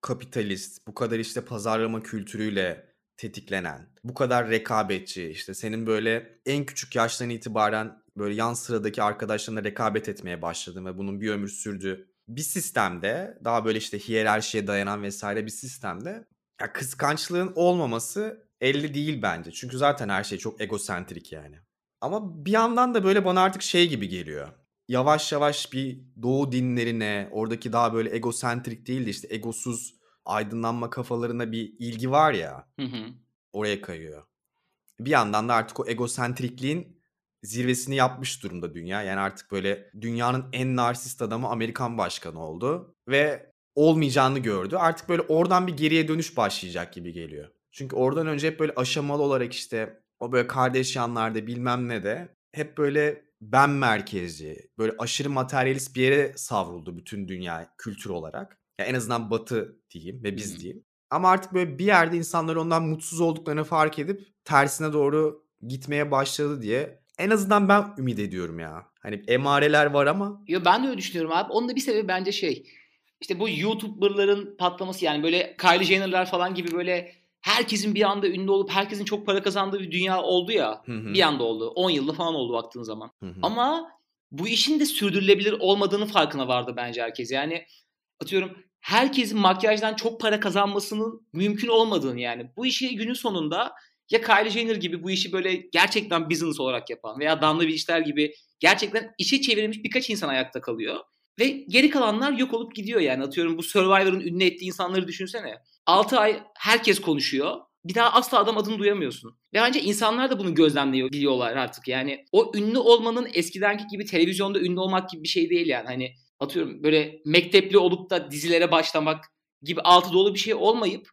kapitalist, bu kadar işte pazarlama kültürüyle tetiklenen, bu kadar rekabetçi, işte senin böyle en küçük yaştan itibaren böyle yan sıradaki arkadaşlarına rekabet etmeye başladın ve bunun bir ömür sürdü. Bir sistemde daha böyle işte hiyerarşiye dayanan vesaire bir sistemde ya kıskançlığın olmaması elli değil bence. Çünkü zaten her şey çok egosentrik yani. Ama bir yandan da böyle bana artık şey gibi geliyor yavaş yavaş bir doğu dinlerine, oradaki daha böyle egosentrik değil de işte egosuz aydınlanma kafalarına bir ilgi var ya. Hı hı. Oraya kayıyor. Bir yandan da artık o egosentrikliğin zirvesini yapmış durumda dünya. Yani artık böyle dünyanın en narsist adamı Amerikan başkanı oldu ve olmayacağını gördü. Artık böyle oradan bir geriye dönüş başlayacak gibi geliyor. Çünkü oradan önce hep böyle aşamalı olarak işte o böyle kardeş yanlarda bilmem ne de hep böyle ben merkezci, böyle aşırı materyalist bir yere savruldu bütün dünya kültür olarak. Ya en azından Batı diyeyim ve biz Hı diyeyim. Ama artık böyle bir yerde insanlar ondan mutsuz olduklarını fark edip tersine doğru gitmeye başladı diye en azından ben ümit ediyorum ya. Hani emareler var ama Yo ben de öyle düşünüyorum abi. Onun da bir sebebi bence şey. İşte bu YouTuber'ların patlaması yani böyle Kylie Jenner'lar falan gibi böyle herkesin bir anda ünlü olup herkesin çok para kazandığı bir dünya oldu ya. Hı hı. Bir anda oldu. 10 yılda falan oldu baktığın zaman. Hı hı. Ama bu işin de sürdürülebilir olmadığını farkına vardı bence herkes. Yani atıyorum herkesin makyajdan çok para kazanmasının mümkün olmadığını yani. Bu işi günün sonunda ya Kylie Jenner gibi bu işi böyle gerçekten business olarak yapan veya Damla Bilişler gibi gerçekten işe çevirmiş birkaç insan ayakta kalıyor. Ve geri kalanlar yok olup gidiyor yani. Atıyorum bu Survivor'ın ünlü ettiği insanları düşünsene. 6 ay herkes konuşuyor. Bir daha asla adam adını duyamıyorsun. Ve bence insanlar da bunu gözlemleyebiliyorlar artık. Yani o ünlü olmanın eskidenki gibi televizyonda ünlü olmak gibi bir şey değil yani. Hani atıyorum böyle mektepli olup da dizilere başlamak gibi altı dolu bir şey olmayıp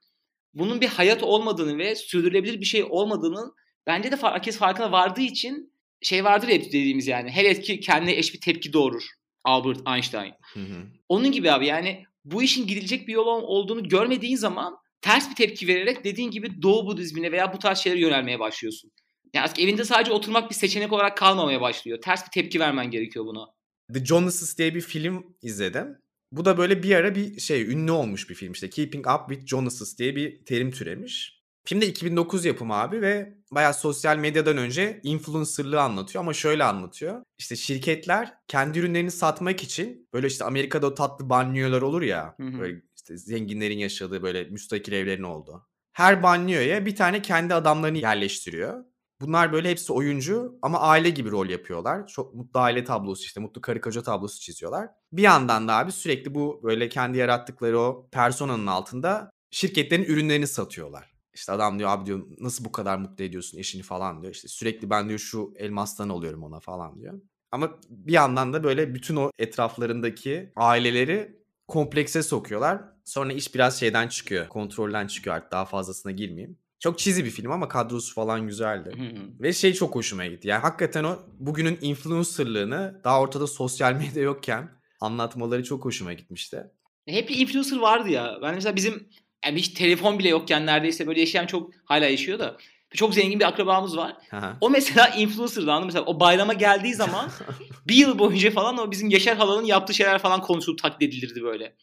bunun bir hayat olmadığını ve sürdürülebilir bir şey olmadığını bence de herkes farkına vardığı için şey vardır ya dediğimiz yani her etki kendine eş bir tepki doğurur. Albert Einstein. Hı hı. Onun gibi abi yani bu işin gidilecek bir yol olduğunu görmediğin zaman ters bir tepki vererek dediğin gibi Doğu Budizmine veya bu tarz şeylere yönelmeye başlıyorsun. Yani evinde sadece oturmak bir seçenek olarak kalmamaya başlıyor. Ters bir tepki vermen gerekiyor buna. The Jonases diye bir film izledim. Bu da böyle bir ara bir şey ünlü olmuş bir film işte. Keeping Up with Jonases diye bir terim türemiş. Film de 2009 yapımı abi ve bayağı sosyal medyadan önce influencerlığı anlatıyor ama şöyle anlatıyor. İşte şirketler kendi ürünlerini satmak için böyle işte Amerika'da o tatlı banyolar olur ya. Hı hı. Böyle işte zenginlerin yaşadığı böyle müstakil evlerin olduğu. Her banyoya bir tane kendi adamlarını yerleştiriyor. Bunlar böyle hepsi oyuncu ama aile gibi rol yapıyorlar. Çok mutlu aile tablosu işte mutlu karı koca tablosu çiziyorlar. Bir yandan da abi sürekli bu böyle kendi yarattıkları o personanın altında şirketlerin ürünlerini satıyorlar. İşte adam diyor abi diyor nasıl bu kadar mutlu ediyorsun eşini falan diyor. İşte sürekli ben diyor şu elmastan alıyorum ona falan diyor. Ama bir yandan da böyle bütün o etraflarındaki aileleri komplekse sokuyorlar. Sonra iş biraz şeyden çıkıyor. Kontrolden çıkıyor artık daha fazlasına girmeyeyim. Çok çizi bir film ama kadrosu falan güzeldi. Ve şey çok hoşuma gitti. Yani hakikaten o bugünün influencerlığını daha ortada sosyal medya yokken anlatmaları çok hoşuma gitmişti. Hep bir influencer vardı ya. Ben mesela bizim yani hiç telefon bile yokken neredeyse böyle yaşayan çok hala yaşıyor da çok zengin bir akrabamız var. o mesela influencer'dı anladın Mesela o bayrama geldiği zaman bir yıl boyunca falan o bizim Yaşar Halan'ın yaptığı şeyler falan konuşulup taklit edilirdi böyle.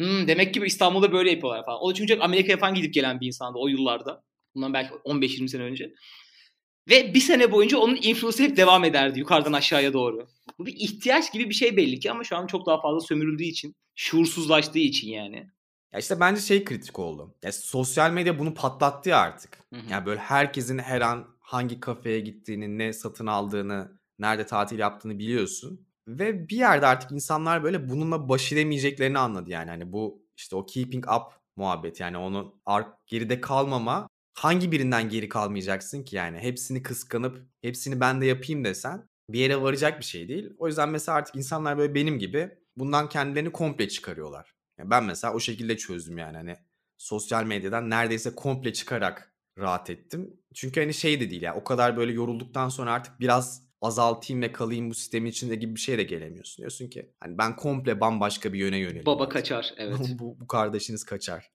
Hmm, demek ki İstanbul'da böyle yapıyorlar falan. O da çünkü Amerika'ya falan gidip gelen bir insandı o yıllarda. Bundan belki 15-20 sene önce. Ve bir sene boyunca onun influence'ı hep devam ederdi yukarıdan aşağıya doğru. Bu bir ihtiyaç gibi bir şey belli ki ama şu an çok daha fazla sömürüldüğü için, şuursuzlaştığı için yani. Ya işte bence şey kritik oldu. Ya sosyal medya bunu patlattı ya artık. Hı hı. Yani böyle herkesin her an hangi kafeye gittiğini, ne satın aldığını, nerede tatil yaptığını biliyorsun. Ve bir yerde artık insanlar böyle bununla baş edemeyeceklerini anladı yani. Hani bu işte o keeping up muhabbet yani onu geride kalmama hangi birinden geri kalmayacaksın ki yani hepsini kıskanıp hepsini ben de yapayım desen bir yere varacak bir şey değil. O yüzden mesela artık insanlar böyle benim gibi bundan kendilerini komple çıkarıyorlar. Yani ben mesela o şekilde çözdüm yani hani sosyal medyadan neredeyse komple çıkarak rahat ettim. Çünkü hani şey de değil ya yani, o kadar böyle yorulduktan sonra artık biraz azaltayım ve kalayım bu sistemin içinde gibi bir şey de gelemiyorsun. Diyorsun ki hani ben komple bambaşka bir yöne yöneleyim. Baba artık. kaçar evet. bu, bu kardeşiniz kaçar.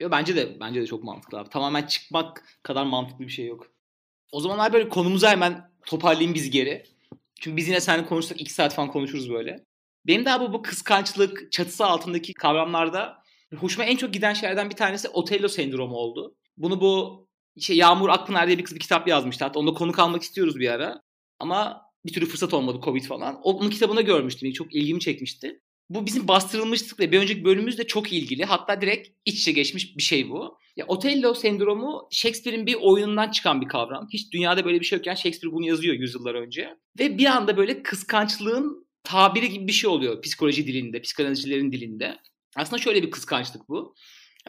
Yo, bence de bence de çok mantıklı abi. Tamamen çıkmak kadar mantıklı bir şey yok. O zamanlar böyle konumuzu hemen toparlayayım biz geri. Çünkü biz yine seninle konuşsak iki saat falan konuşuruz böyle. Benim de abi bu kıskançlık çatısı altındaki kavramlarda hoşuma en çok giden şeylerden bir tanesi Otello sendromu oldu. Bunu bu şey Yağmur Akpınar diye bir kız bir kitap yazmıştı. Hatta onda konuk almak istiyoruz bir ara. Ama bir türlü fırsat olmadı Covid falan. Onun kitabını görmüştüm. Çok ilgimi çekmişti. Bu bizim bastırılmışlıkla bir önceki bölümümüzle çok ilgili. Hatta direkt iç içe geçmiş bir şey bu. Ya Otello sendromu Shakespeare'in bir oyunundan çıkan bir kavram. Hiç dünyada böyle bir şey yokken Shakespeare bunu yazıyor yüzyıllar önce. Ve bir anda böyle kıskançlığın tabiri gibi bir şey oluyor psikoloji dilinde, psikanalizcilerin dilinde. Aslında şöyle bir kıskançlık bu.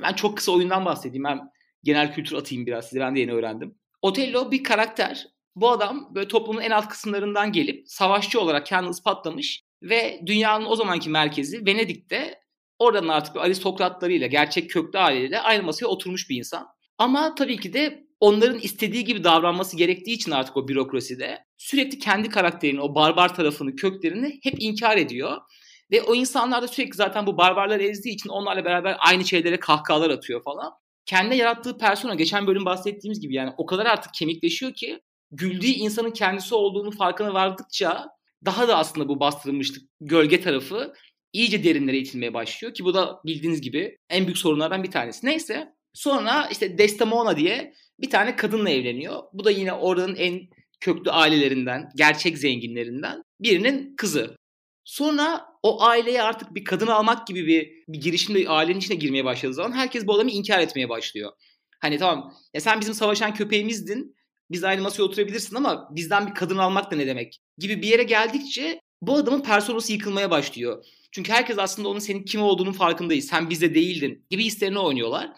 Ben çok kısa oyundan bahsedeyim. Ben genel kültür atayım biraz size. Ben de yeni öğrendim. Otello bir karakter. Bu adam böyle toplumun en alt kısımlarından gelip savaşçı olarak kendini ispatlamış ve dünyanın o zamanki merkezi Venedik'te oradan artık aristokratlarıyla, gerçek köklü aileyle aynı masaya oturmuş bir insan. Ama tabii ki de onların istediği gibi davranması gerektiği için artık o bürokraside sürekli kendi karakterini, o barbar tarafını, köklerini hep inkar ediyor. Ve o insanlar da sürekli zaten bu barbarları ezdiği için onlarla beraber aynı şeylere kahkahalar atıyor falan. Kendi yarattığı persona geçen bölüm bahsettiğimiz gibi yani o kadar artık kemikleşiyor ki güldüğü insanın kendisi olduğunu farkına vardıkça daha da aslında bu bastırılmışlık gölge tarafı iyice derinlere itilmeye başlıyor ki bu da bildiğiniz gibi en büyük sorunlardan bir tanesi. Neyse sonra işte Desdemona diye bir tane kadınla evleniyor. Bu da yine oranın en köklü ailelerinden, gerçek zenginlerinden birinin kızı. Sonra o aileye artık bir kadın almak gibi bir, bir girişimde ailenin içine girmeye başladığı zaman herkes bu adamı inkar etmeye başlıyor. Hani tamam ya sen bizim savaşan köpeğimizdin. Biz aynı masaya oturabilirsin ama bizden bir kadın almak da ne demek gibi bir yere geldikçe bu adamın personası yıkılmaya başlıyor. Çünkü herkes aslında onun senin kim olduğunun farkındayız. Sen bize değildin gibi hislerini oynuyorlar.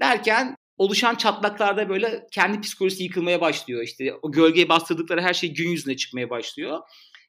Derken oluşan çatlaklarda böyle kendi psikolojisi yıkılmaya başlıyor. İşte o gölgeye bastırdıkları her şey gün yüzüne çıkmaya başlıyor.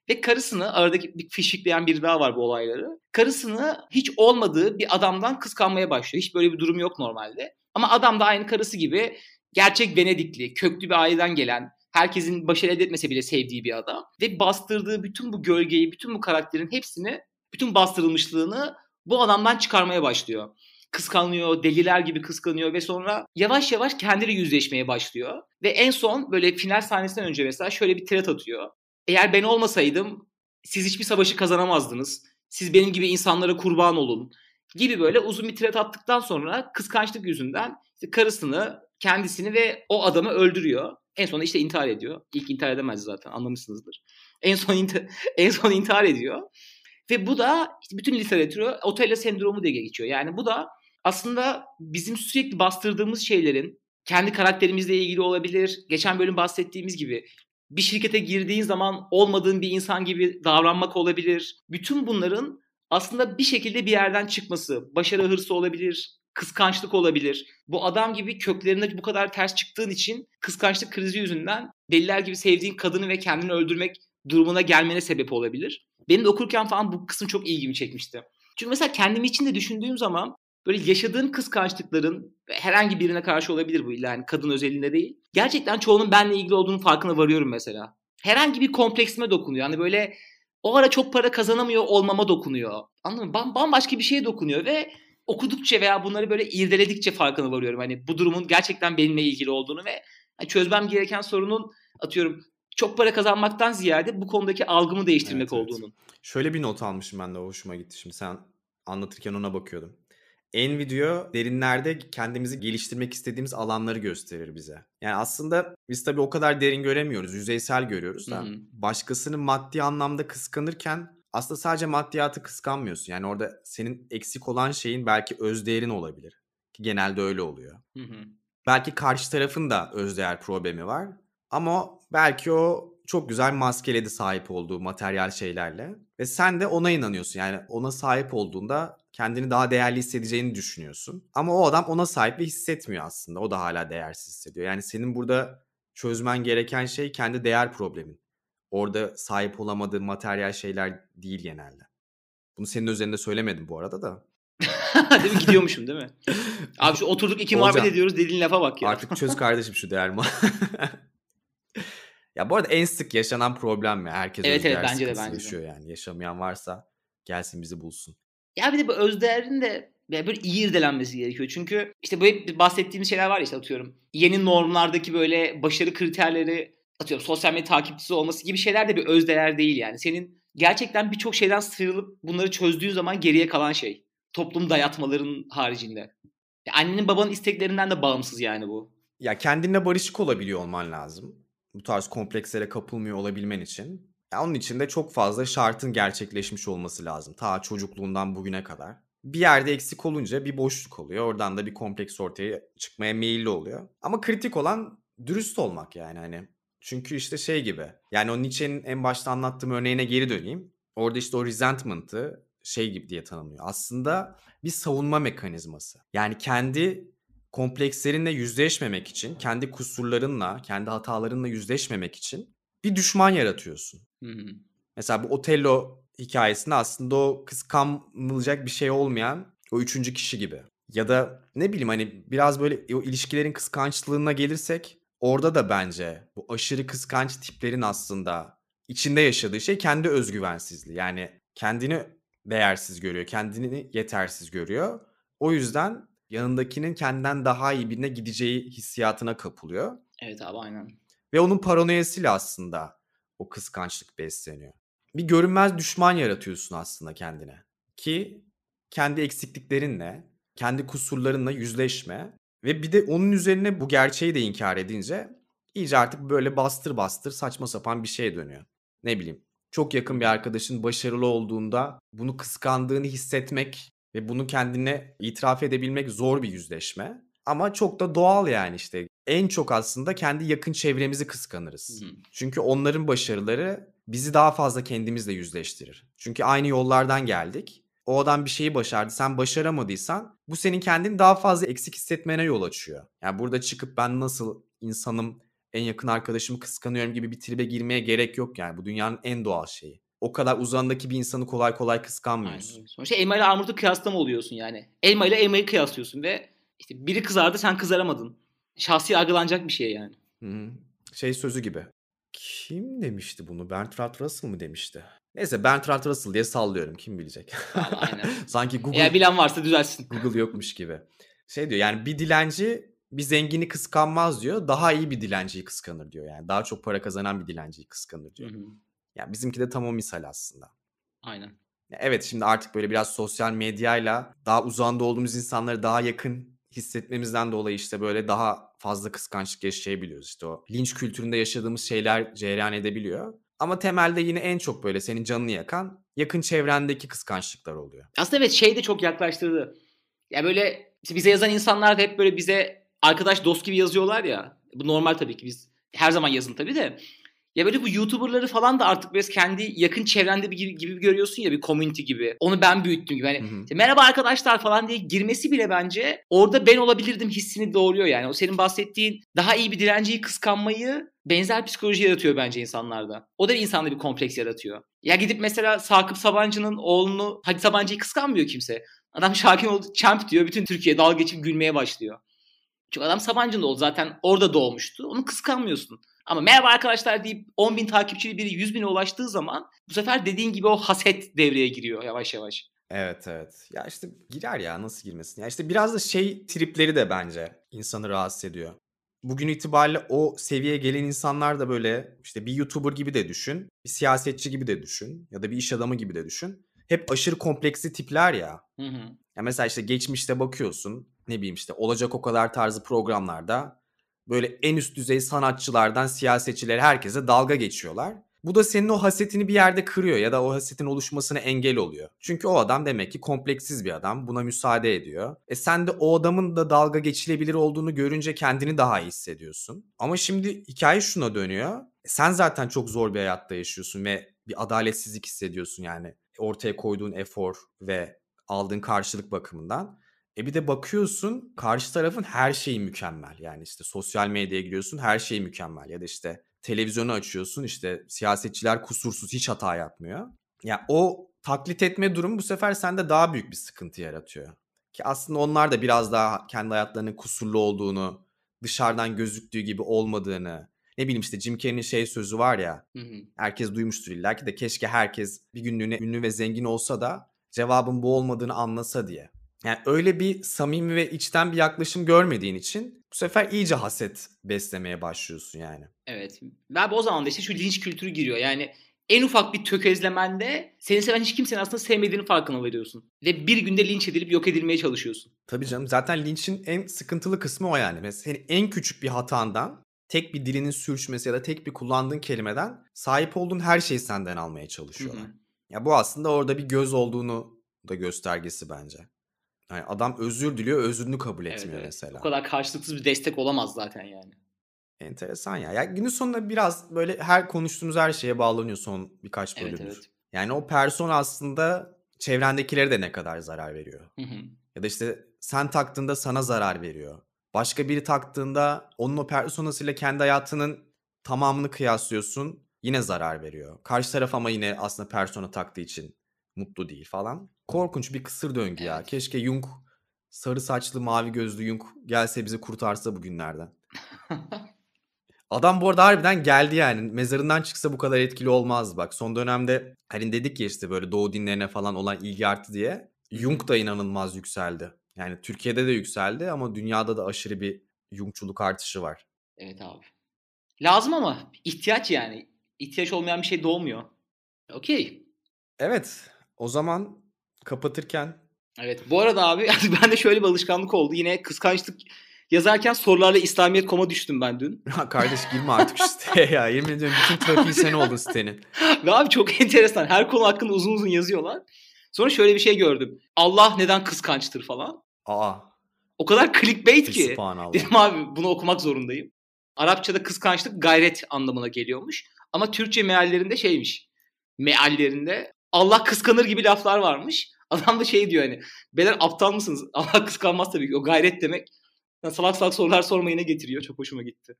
Ve karısını aradaki bir fişikleyen biri daha var bu olayları. Karısını hiç olmadığı bir adamdan kıskanmaya başlıyor. Hiç böyle bir durum yok normalde. Ama adam da aynı karısı gibi gerçek Venedikli, köklü bir aileden gelen, herkesin başarı elde etmese bile sevdiği bir adam. Ve bastırdığı bütün bu gölgeyi, bütün bu karakterin hepsini, bütün bastırılmışlığını bu adamdan çıkarmaya başlıyor kıskanıyor, deliler gibi kıskanıyor ve sonra yavaş yavaş kendiyle yüzleşmeye başlıyor. Ve en son böyle final sahnesinden önce mesela şöyle bir threat atıyor. Eğer ben olmasaydım siz hiçbir savaşı kazanamazdınız. Siz benim gibi insanlara kurban olun gibi böyle uzun bir threat attıktan sonra kıskançlık yüzünden işte karısını, kendisini ve o adamı öldürüyor. En sonunda işte intihar ediyor. İlk intihar edemez zaten anlamışsınızdır. En son intihar, en son intihar ediyor. Ve bu da bütün literatürü Otello sendromu diye geçiyor. Yani bu da aslında bizim sürekli bastırdığımız şeylerin kendi karakterimizle ilgili olabilir. Geçen bölüm bahsettiğimiz gibi bir şirkete girdiğin zaman olmadığın bir insan gibi davranmak olabilir. Bütün bunların aslında bir şekilde bir yerden çıkması, başarı hırsı olabilir, kıskançlık olabilir. Bu adam gibi köklerinde bu kadar ters çıktığın için kıskançlık krizi yüzünden deliler gibi sevdiğin kadını ve kendini öldürmek durumuna gelmene sebep olabilir. Benim de okurken falan bu kısım çok ilgimi çekmişti. Çünkü mesela kendim için de düşündüğüm zaman böyle yaşadığın kıskançlıkların herhangi birine karşı olabilir bu illa yani kadın özelinde değil. Gerçekten çoğunun benle ilgili olduğunu farkına varıyorum mesela. Herhangi bir kompleksime dokunuyor. Yani böyle o ara çok para kazanamıyor olmama dokunuyor. Anladın mı? Bam, bambaşka bir şeye dokunuyor ve okudukça veya bunları böyle irdeledikçe farkına varıyorum. Hani bu durumun gerçekten benimle ilgili olduğunu ve çözmem gereken sorunun atıyorum çok para kazanmaktan ziyade bu konudaki algımı değiştirmek evet, olduğunu. Evet. Şöyle bir not almışım ben de hoşuma gitti. Şimdi sen anlatırken ona bakıyordum. En video derinlerde kendimizi geliştirmek istediğimiz alanları gösterir bize. Yani aslında biz tabii o kadar derin göremiyoruz, yüzeysel görüyoruz da. Başkasını maddi anlamda kıskanırken aslında sadece maddiyatı kıskanmıyorsun. Yani orada senin eksik olan şeyin belki özdeğerin olabilir. Ki genelde öyle oluyor. Hı hı. Belki karşı tarafın da özdeğer problemi var. Ama belki o çok güzel maskeledi sahip olduğu materyal şeylerle. Ve sen de ona inanıyorsun. Yani ona sahip olduğunda kendini daha değerli hissedeceğini düşünüyorsun. Ama o adam ona sahip ve hissetmiyor aslında. O da hala değersiz hissediyor. Yani senin burada çözmen gereken şey kendi değer problemin. Orada sahip olamadığın materyal şeyler değil genelde. Bunu senin üzerinde söylemedim bu arada da. değil mi? Gidiyormuşum değil mi? Abi şu oturduk iki Olcan, muhabbet ediyoruz dediğin lafa bak ya. Artık çöz kardeşim şu değer Ya bu arada en sık yaşanan problem ya. Herkes evet, evet, bence de, bence yaşıyor de. yani. Yaşamayan varsa gelsin bizi bulsun. Ya bir de bu özdeğerin de böyle iyi irdelenmesi gerekiyor. Çünkü işte böyle bahsettiğimiz şeyler var ya işte atıyorum. Yeni normlardaki böyle başarı kriterleri atıyorum sosyal medya takipçisi olması gibi şeyler de bir özdeğer değil yani. Senin gerçekten birçok şeyden sıyrılıp bunları çözdüğün zaman geriye kalan şey. Toplum dayatmaların haricinde. Ya annenin babanın isteklerinden de bağımsız yani bu. Ya kendinle barışık olabiliyor olman lazım. Bu tarz komplekslere kapılmıyor olabilmen için. Ya onun için de çok fazla şartın gerçekleşmiş olması lazım. Ta çocukluğundan bugüne kadar. Bir yerde eksik olunca bir boşluk oluyor. Oradan da bir kompleks ortaya çıkmaya meyilli oluyor. Ama kritik olan dürüst olmak yani hani. Çünkü işte şey gibi. Yani o Nietzsche'nin en başta anlattığım örneğine geri döneyim. Orada işte o resentment'ı şey gibi diye tanımlıyor. Aslında bir savunma mekanizması. Yani kendi komplekslerinle yüzleşmemek için, kendi kusurlarınla, kendi hatalarınla yüzleşmemek için bir düşman yaratıyorsun. Hı hı. Mesela bu Otello hikayesinde aslında o kıskanılacak bir şey olmayan o üçüncü kişi gibi. Ya da ne bileyim hani biraz böyle o ilişkilerin kıskançlığına gelirsek orada da bence bu aşırı kıskanç tiplerin aslında içinde yaşadığı şey kendi özgüvensizliği. Yani kendini değersiz görüyor, kendini yetersiz görüyor. O yüzden yanındakinin kendinden daha iyi birine gideceği hissiyatına kapılıyor. Evet abi aynen. Ve onun paranoyasıyla aslında o kıskançlık besleniyor. Bir görünmez düşman yaratıyorsun aslında kendine. Ki kendi eksikliklerinle, kendi kusurlarınla yüzleşme ve bir de onun üzerine bu gerçeği de inkar edince iyice artık böyle bastır bastır saçma sapan bir şeye dönüyor. Ne bileyim çok yakın bir arkadaşın başarılı olduğunda bunu kıskandığını hissetmek ve bunu kendine itiraf edebilmek zor bir yüzleşme. Ama çok da doğal yani işte. En çok aslında kendi yakın çevremizi kıskanırız. Hı. Çünkü onların başarıları bizi daha fazla kendimizle yüzleştirir. Çünkü aynı yollardan geldik. O adam bir şeyi başardı. Sen başaramadıysan bu senin kendini daha fazla eksik hissetmene yol açıyor. Yani burada çıkıp ben nasıl insanım, en yakın arkadaşımı kıskanıyorum gibi bir tribe girmeye gerek yok yani. Bu dünyanın en doğal şeyi o kadar uzandaki bir insanı kolay kolay kıskanmıyorsun. Aynen. Sonuçta elma ile armutu kıyaslama oluyorsun yani. Elma ile elmayı kıyaslıyorsun ve işte biri kızardı sen kızaramadın. Şahsi yargılanacak bir şey yani. Hı-hı. Şey sözü gibi. Kim demişti bunu? Bertrand Russell mı demişti? Neyse Bertrand Russell diye sallıyorum. Kim bilecek? Aynen. Sanki Google... Eğer bilen varsa düzelsin. Google yokmuş gibi. Şey diyor yani bir dilenci bir zengini kıskanmaz diyor. Daha iyi bir dilenciyi kıskanır diyor yani. Daha çok para kazanan bir dilenciyi kıskanır diyor. Hı-hı. Yani bizimki de tam o misal aslında. Aynen. Evet şimdi artık böyle biraz sosyal medyayla daha uzanda olduğumuz insanları daha yakın hissetmemizden dolayı işte böyle daha fazla kıskançlık yaşayabiliyoruz. İşte o linç kültüründe yaşadığımız şeyler cereyan edebiliyor. Ama temelde yine en çok böyle senin canını yakan yakın çevrendeki kıskançlıklar oluyor. Aslında evet şey de çok yaklaştırdı. Ya böyle bize yazan insanlar da hep böyle bize arkadaş dost gibi yazıyorlar ya. Bu normal tabii ki biz her zaman yazın tabii de. Ya böyle bu YouTuber'ları falan da artık biraz kendi yakın çevrende bir gibi, gibi görüyorsun ya bir community gibi. Onu ben büyüttüm gibi. Hani Hı hı. işte merhaba arkadaşlar falan diye girmesi bile bence orada ben olabilirdim hissini doğuruyor yani. O senin bahsettiğin daha iyi bir dilenciyi kıskanmayı benzer psikoloji yaratıyor bence insanlarda. O da insanda bir kompleks yaratıyor. Ya gidip mesela Sakıp Sabancı'nın oğlunu Hadi Sabancı'yı kıskanmıyor kimse. Adam Şakin oldu champ diyor. Bütün Türkiye dalga geçip gülmeye başlıyor. Çünkü adam Sabancı'nın oğlu zaten orada doğmuştu. Onu kıskanmıyorsun. Ama merhaba arkadaşlar deyip 10 bin takipçili biri 100 bine ulaştığı zaman bu sefer dediğin gibi o haset devreye giriyor yavaş yavaş. Evet evet. Ya işte girer ya nasıl girmesin. Ya işte biraz da şey tripleri de bence insanı rahatsız ediyor. Bugün itibariyle o seviyeye gelen insanlar da böyle işte bir YouTuber gibi de düşün. Bir siyasetçi gibi de düşün. Ya da bir iş adamı gibi de düşün. Hep aşırı kompleksi tipler ya. Hı hı. Ya mesela işte geçmişte bakıyorsun ne bileyim işte olacak o kadar tarzı programlarda böyle en üst düzey sanatçılardan siyasetçilere herkese dalga geçiyorlar. Bu da senin o hasetini bir yerde kırıyor ya da o hasetin oluşmasına engel oluyor. Çünkü o adam demek ki kompleksiz bir adam. Buna müsaade ediyor. E sen de o adamın da dalga geçilebilir olduğunu görünce kendini daha iyi hissediyorsun. Ama şimdi hikaye şuna dönüyor. E sen zaten çok zor bir hayatta yaşıyorsun ve bir adaletsizlik hissediyorsun yani. Ortaya koyduğun efor ve aldığın karşılık bakımından. E bir de bakıyorsun karşı tarafın her şeyi mükemmel. Yani işte sosyal medyaya giriyorsun her şey mükemmel. Ya da işte televizyonu açıyorsun işte siyasetçiler kusursuz hiç hata yapmıyor. Ya o taklit etme durumu bu sefer sende daha büyük bir sıkıntı yaratıyor. Ki aslında onlar da biraz daha kendi hayatlarının kusurlu olduğunu, dışarıdan gözüktüğü gibi olmadığını, ne bileyim işte Jim Carrey'nin şey sözü var ya, Hı hı. herkes duymuştur illa ki de keşke herkes bir günlüğüne ünlü ve zengin olsa da cevabın bu olmadığını anlasa diye. Yani öyle bir samimi ve içten bir yaklaşım görmediğin için bu sefer iyice haset beslemeye başlıyorsun yani. Evet. Ve o zaman da işte şu linç kültürü giriyor. Yani en ufak bir tökezlemende seni seven hiç kimsenin aslında sevmediğini farkına varıyorsun. Ve bir günde linç edilip yok edilmeye çalışıyorsun. Tabii canım zaten linçin en sıkıntılı kısmı o yani. Mesela senin en küçük bir hatandan tek bir dilinin sürçmesi ya da tek bir kullandığın kelimeden sahip olduğun her şeyi senden almaya Hı çalışıyorlar. hı. Ya bu aslında orada bir göz olduğunu da göstergesi bence. Yani adam özür diliyor, özrünü kabul Evet etmiyor evet. mesela. Bu kadar karşılıksız bir destek olamaz zaten yani. Enteresan ya. Ya günün sonunda biraz böyle her konuştuğumuz her şeye bağlanıyor son birkaç Evet bölümdür. evet. Yani o person aslında çevrendekilere de ne kadar zarar veriyor. Hı hı. Ya da işte sen taktığında sana zarar veriyor. Başka biri taktığında onun o personasıyla kendi hayatının tamamını kıyaslıyorsun. Yine zarar veriyor. Karşı taraf ama yine aslında persona taktığı için mutlu değil falan. Korkunç bir kısır döngü ya. Evet. Keşke Jung sarı saçlı mavi gözlü Jung gelse bizi kurtarsa bugünlerden. Adam bu arada harbiden geldi yani. Mezarından çıksa bu kadar etkili olmazdı. Bak son dönemde hani dedik ya işte böyle doğu dinlerine falan olan ilgi arttı diye. Jung da inanılmaz yükseldi. Yani Türkiye'de de yükseldi ama dünyada da aşırı bir Jungçuluk artışı var. Evet abi. Lazım ama ihtiyaç yani. İhtiyaç olmayan bir şey doğmuyor. Okey. Evet o zaman kapatırken Evet. Bu arada abi ben de şöyle bir alışkanlık oldu. Yine kıskançlık yazarken sorularla İslamiyet koma düştüm ben dün. Ya kardeş girme artık şu siteye ya. Yemin ediyorum bütün trafiği sen oldun sitenin. Ve abi çok enteresan. Her konu hakkında uzun uzun yazıyorlar. Sonra şöyle bir şey gördüm. Allah neden kıskançtır falan. Aa. O kadar clickbait ki. Dedim abi bunu okumak zorundayım. Arapçada kıskançlık gayret anlamına geliyormuş. Ama Türkçe meallerinde şeymiş. Meallerinde Allah kıskanır gibi laflar varmış. Adam da şey diyor hani. Beyler aptal mısınız? Allah kıskanmaz tabii ki. O gayret demek. Yani salak salak sorular sormayına getiriyor. Çok hoşuma gitti.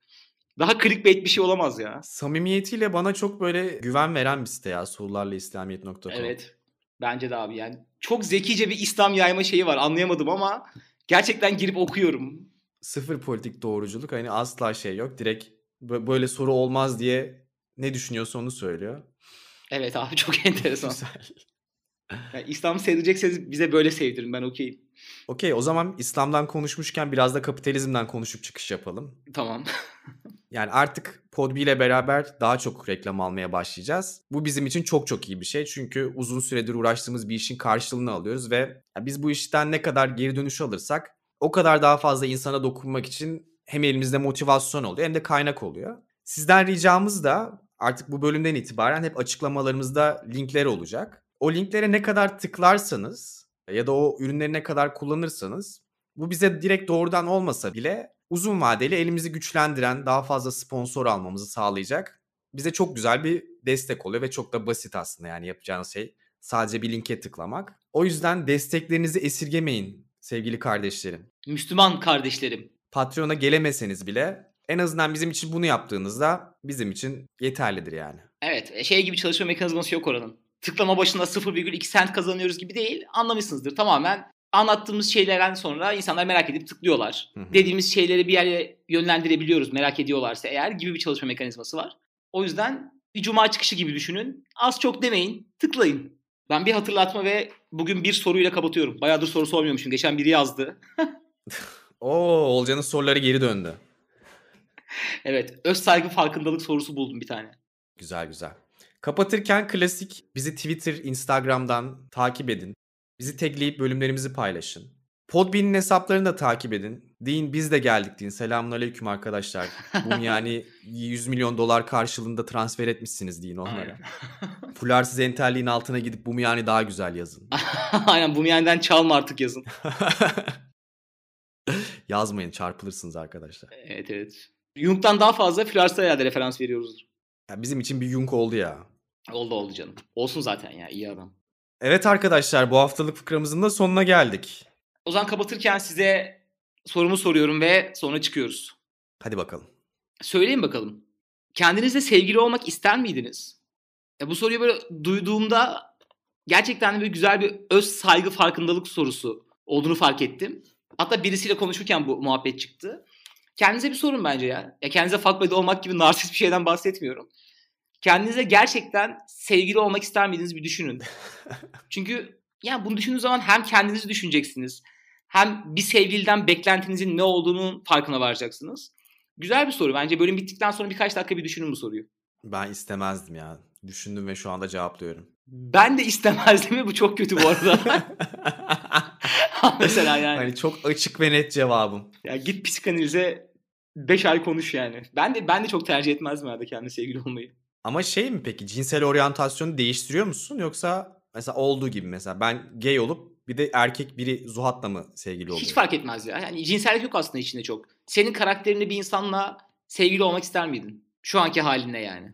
Daha clickbait bir şey olamaz ya. Samimiyetiyle bana çok böyle güven veren bir site ya. Sorularla İslamiyet.com. Evet. Bence de abi yani. Çok zekice bir İslam yayma şeyi var. Anlayamadım ama gerçekten girip okuyorum. Sıfır politik doğruculuk hani asla şey yok. Direkt bö- böyle soru olmaz diye ne düşünüyorsa onu söylüyor. Evet abi çok enteresan. Güzel. Yani İslam'ı sevdirecekseniz bize böyle sevdirin ben okeyim. Okey o zaman İslam'dan konuşmuşken biraz da kapitalizmden konuşup çıkış yapalım. Tamam. Yani artık Podbi ile beraber daha çok reklam almaya başlayacağız. Bu bizim için çok çok iyi bir şey. Çünkü uzun süredir uğraştığımız bir işin karşılığını alıyoruz ve biz bu işten ne kadar geri dönüş alırsak o kadar daha fazla insana dokunmak için hem elimizde motivasyon oluyor hem de kaynak oluyor. Sizden ricamız da artık bu bölümden itibaren hep açıklamalarımızda linkler olacak. O linklere ne kadar tıklarsanız ya da o ürünleri ne kadar kullanırsanız bu bize direkt doğrudan olmasa bile uzun vadeli elimizi güçlendiren, daha fazla sponsor almamızı sağlayacak bize çok güzel bir destek oluyor ve çok da basit aslında yani yapacağınız şey sadece bir linke tıklamak. O yüzden desteklerinizi esirgemeyin sevgili kardeşlerim. Müslüman kardeşlerim. Patreon'a gelemeseniz bile en azından bizim için bunu yaptığınızda bizim için yeterlidir yani. Evet e, şey gibi çalışma mekanizması yok oranın. Tıklama başına 0,2 sent kazanıyoruz gibi değil. Anlamışsınızdır. Tamamen anlattığımız şeylerden sonra insanlar merak edip tıklıyorlar. Hı hı. Dediğimiz şeyleri bir yere yönlendirebiliyoruz merak ediyorlarsa eğer gibi bir çalışma mekanizması var. O yüzden bir cuma çıkışı gibi düşünün. Az çok demeyin, tıklayın. Ben bir hatırlatma ve bugün bir soruyla kapatıyorum. Bayağıdır soru sormuyormuşum. Geçen biri yazdı. Oo Olcan'ın soruları geri döndü. Evet, öz saygı farkındalık sorusu buldum bir tane. Güzel güzel. Kapatırken klasik bizi Twitter, Instagram'dan takip edin. Bizi tagleyip bölümlerimizi paylaşın. Podbean'in hesaplarını da takip edin. Deyin biz de geldik deyin. Selamünaleyküm arkadaşlar. Bunu yani 100 milyon dolar karşılığında transfer etmişsiniz deyin onlara. Fularsız entelliğin altına gidip bu yani daha güzel yazın. Aynen bu yenden çalma artık yazın. Yazmayın çarpılırsınız arkadaşlar. Evet evet. Jung'dan daha fazla Flars'a herhalde referans veriyoruzdur. Ya bizim için bir yunk oldu ya. Oldu oldu canım. Olsun zaten ya iyi adam. Evet arkadaşlar bu haftalık fıkramızın da sonuna geldik. O zaman kapatırken size sorumu soruyorum ve sonra çıkıyoruz. Hadi bakalım. Söyleyin bakalım. Kendinizle sevgili olmak ister miydiniz? Ya bu soruyu böyle duyduğumda gerçekten de böyle güzel bir öz saygı farkındalık sorusu olduğunu fark ettim. Hatta birisiyle konuşurken bu muhabbet çıktı. Kendinize bir sorun bence ya. Ya kendinize fuck buddy olmak gibi narsist bir şeyden bahsetmiyorum. Kendinize gerçekten sevgili olmak ister miydiniz bir düşünün. Çünkü ya bunu düşündüğünüz zaman hem kendinizi düşüneceksiniz. Hem bir sevgiliden beklentinizin ne olduğunun farkına varacaksınız. Güzel bir soru. Bence bölüm bittikten sonra birkaç dakika bir düşünün bu soruyu. Ben istemezdim ya. Düşündüm ve şu anda cevaplıyorum. Ben de istemezdim ve bu çok kötü bu arada. Mesela yani. Hani çok açık ve net cevabım. Ya git psikanalize 5 ay konuş yani. Ben de ben de çok tercih etmezdim herhalde kendi sevgili olmayı. Ama şey mi peki cinsel oryantasyonu değiştiriyor musun yoksa mesela olduğu gibi mesela ben gay olup bir de erkek biri Zuhat'la mı sevgili oluyor? Hiç fark etmez ya. Yani cinsellik yok aslında içinde çok. Senin karakterini bir insanla sevgili olmak ister miydin? Şu anki haline yani.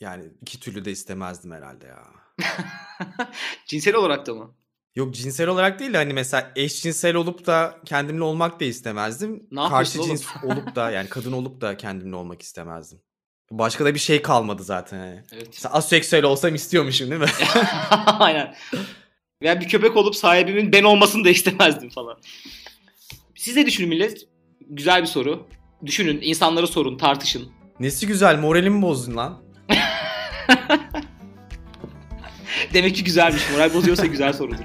Yani iki türlü de istemezdim herhalde ya. Cinsel olarak da mı? Yok cinsel olarak değil de hani mesela eşcinsel olup da kendimle olmak da istemezdim. Ne yapıyorsun Karşı oğlum? cins olup da yani kadın olup da kendimle olmak istemezdim. Başka da bir şey kalmadı zaten. Yani. Evet. Mesela aseksüel olsam istiyormuşum değil mi? Aynen. Veya bir köpek olup sahibimin ben olmasını da istemezdim falan. Siz de düşünün millet. Güzel bir soru. Düşünün, insanlara sorun, tartışın. Nesi güzel moralimi bozdun lan. Demek ki güzelmiş. Moral bozuyorsa güzel sorudur.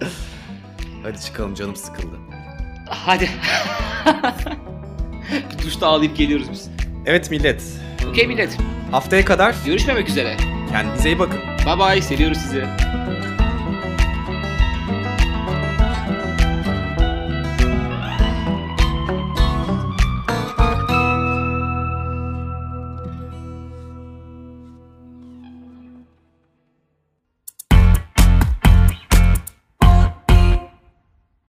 Hadi çıkalım canım sıkıldı. Hadi. duşta ağlayıp geliyoruz biz. Evet millet. Okey millet. Haftaya kadar Görüşmemek üzere. kendinize iyi bakın. Bye bye. Seviyoruz sizi.